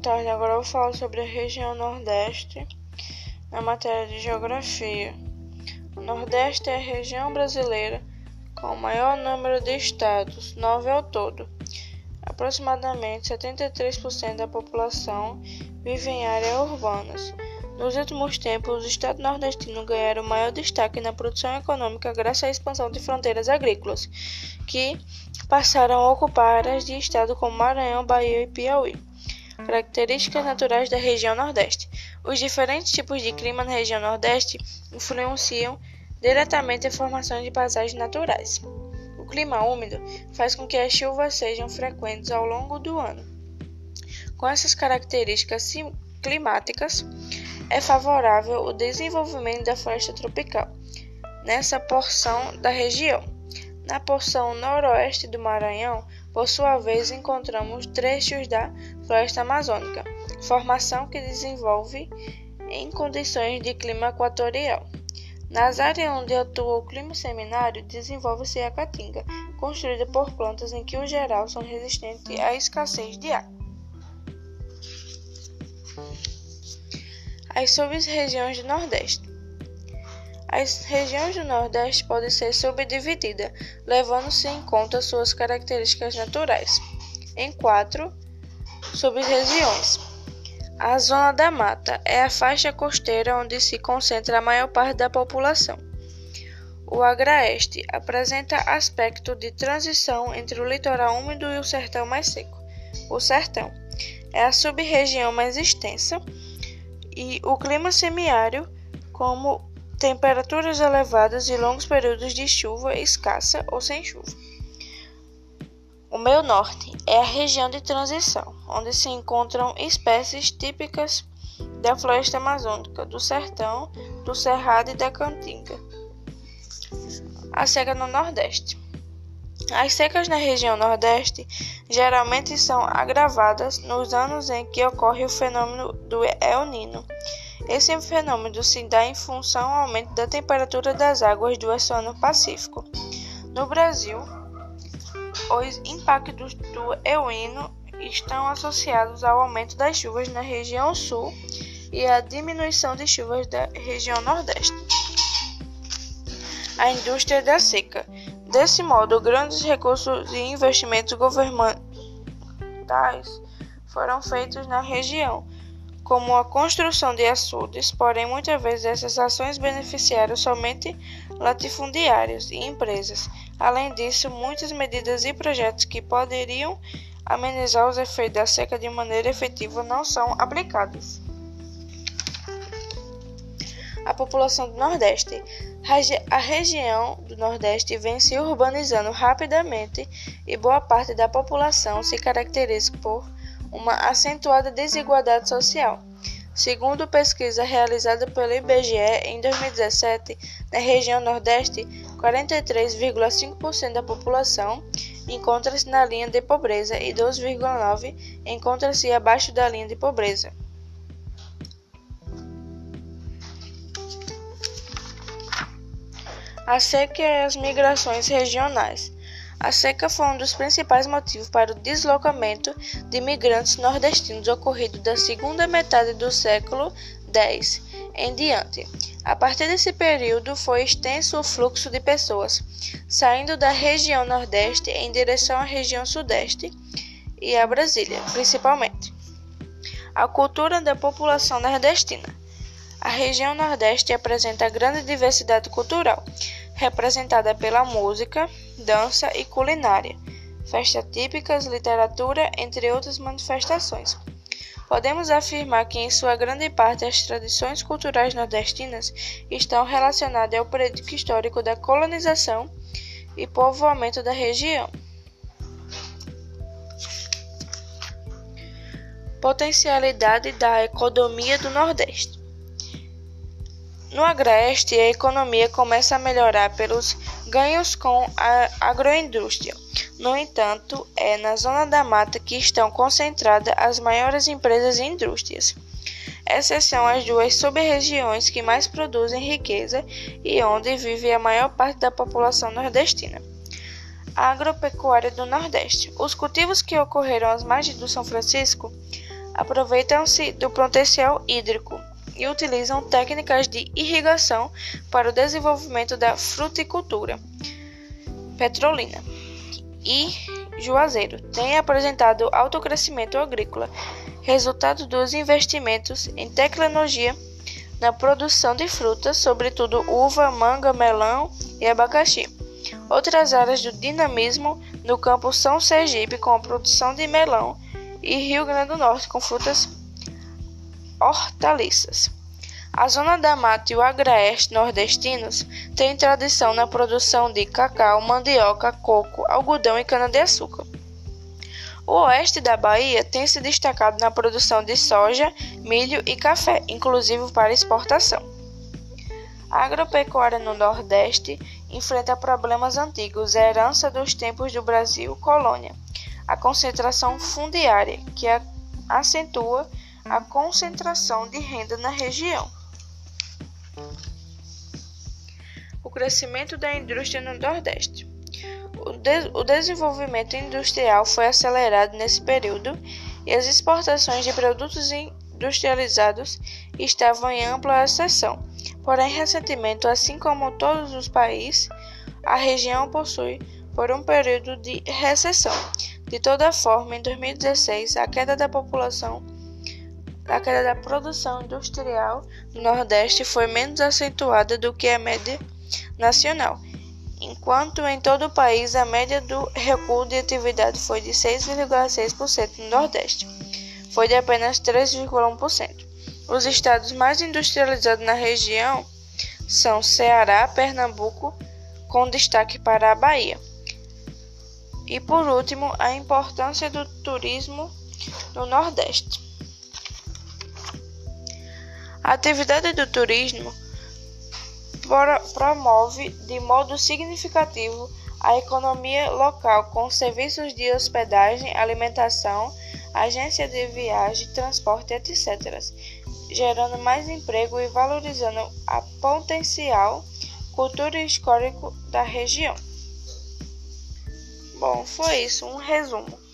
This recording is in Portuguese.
tarde. Agora eu vou falar sobre a região Nordeste na matéria de Geografia. O Nordeste é a região brasileira com o maior número de estados, nove ao todo. Aproximadamente 73% da população vive em áreas urbanas. Nos últimos tempos, os estados nordestinos ganharam maior destaque na produção econômica graças à expansão de fronteiras agrícolas, que passaram a ocupar áreas de estado como Maranhão, Bahia e Piauí. Características naturais da região Nordeste. Os diferentes tipos de clima na região Nordeste influenciam diretamente a formação de paisagens naturais. O clima úmido faz com que as chuvas sejam frequentes ao longo do ano. Com essas características climáticas, é favorável o desenvolvimento da floresta tropical nessa porção da região. Na porção noroeste do Maranhão, por sua vez, encontramos trechos da floresta amazônica, formação que desenvolve em condições de clima equatorial. Nas áreas onde atua o clima seminário, desenvolve-se a caatinga, construída por plantas em que, o geral, são resistentes à escassez de água. As sub-regiões do Nordeste. As regiões do Nordeste podem ser subdivididas, levando-se em conta suas características naturais, em quatro sub-regiões. A Zona da Mata é a faixa costeira onde se concentra a maior parte da população. O Agraeste apresenta aspecto de transição entre o litoral úmido e o sertão mais seco. O Sertão é a sub-região mais extensa e o clima semiárido, como temperaturas elevadas e longos períodos de chuva escassa ou sem chuva. O meio norte é a região de transição, onde se encontram espécies típicas da floresta amazônica, do sertão, do cerrado e da caatinga. A seca no nordeste. As secas na região Nordeste geralmente são agravadas nos anos em que ocorre o fenômeno do El Nino. Esse fenômeno se dá em função ao aumento da temperatura das águas do Oceano Pacífico. No Brasil, os impactos do El Nino estão associados ao aumento das chuvas na região sul e à diminuição de chuvas da região Nordeste. A indústria da seca Desse modo, grandes recursos e investimentos governamentais foram feitos na região, como a construção de açudes, porém muitas vezes essas ações beneficiaram somente latifundiários e empresas. Além disso, muitas medidas e projetos que poderiam amenizar os efeitos da seca de maneira efetiva não são aplicados. A população do Nordeste a região do Nordeste vem se urbanizando rapidamente e boa parte da população se caracteriza por uma acentuada desigualdade social. Segundo pesquisa realizada pelo IBGE em 2017, na região Nordeste, 43,5% da população encontra-se na linha de pobreza e 12,9% encontra-se abaixo da linha de pobreza. A seca e as migrações regionais. A seca foi um dos principais motivos para o deslocamento de imigrantes nordestinos ocorrido da segunda metade do século X em diante. A partir desse período, foi extenso o fluxo de pessoas saindo da região Nordeste em direção à região Sudeste e a Brasília, principalmente. A cultura da população nordestina. A região Nordeste apresenta grande diversidade cultural, representada pela música, dança e culinária, festas típicas, literatura, entre outras manifestações. Podemos afirmar que, em sua grande parte, as tradições culturais nordestinas estão relacionadas ao período histórico da colonização e povoamento da região. Potencialidade da economia do Nordeste. No Agreste, a economia começa a melhorar pelos ganhos com a agroindústria. No entanto, é na zona da mata que estão concentradas as maiores empresas e indústrias. Essas são as duas sub-regiões que mais produzem riqueza e onde vive a maior parte da população nordestina. A agropecuária do Nordeste. Os cultivos que ocorreram às margens do São Francisco aproveitam-se do potencial hídrico e utilizam técnicas de irrigação para o desenvolvimento da fruticultura. Petrolina e Juazeiro têm apresentado alto crescimento agrícola, resultado dos investimentos em tecnologia na produção de frutas, sobretudo uva, manga, melão e abacaxi. Outras áreas do dinamismo no campo são Sergipe com a produção de melão e Rio Grande do Norte com frutas hortaliças. A zona da mata e o agreste nordestinos têm tradição na produção de cacau, mandioca, coco, algodão e cana-de-açúcar. O oeste da Bahia tem se destacado na produção de soja, milho e café, inclusive para exportação. A agropecuária no Nordeste enfrenta problemas antigos, a herança dos tempos do Brasil colônia, a concentração fundiária, que acentua a concentração de renda na região. O crescimento da indústria no Nordeste. O, de o desenvolvimento industrial foi acelerado nesse período e as exportações de produtos industrializados estavam em ampla ascensão. Porém, recentemente, assim como todos os países, a região possui por um período de recessão. De toda forma, em 2016, a queda da população, a queda da produção industrial no Nordeste foi menos acentuada do que a média nacional enquanto em todo o país a média do recuo de atividade foi de 6,6% no Nordeste, foi de apenas 3,1%. Os estados mais industrializados na região são Ceará, Pernambuco, com destaque para a Bahia. E por último, a importância do turismo no Nordeste. A atividade do turismo promove de modo significativo a economia local com serviços de hospedagem, alimentação, agência de viagem, transporte, etc., gerando mais emprego e valorizando a potencial cultura histórico da região. Bom, foi isso, um resumo.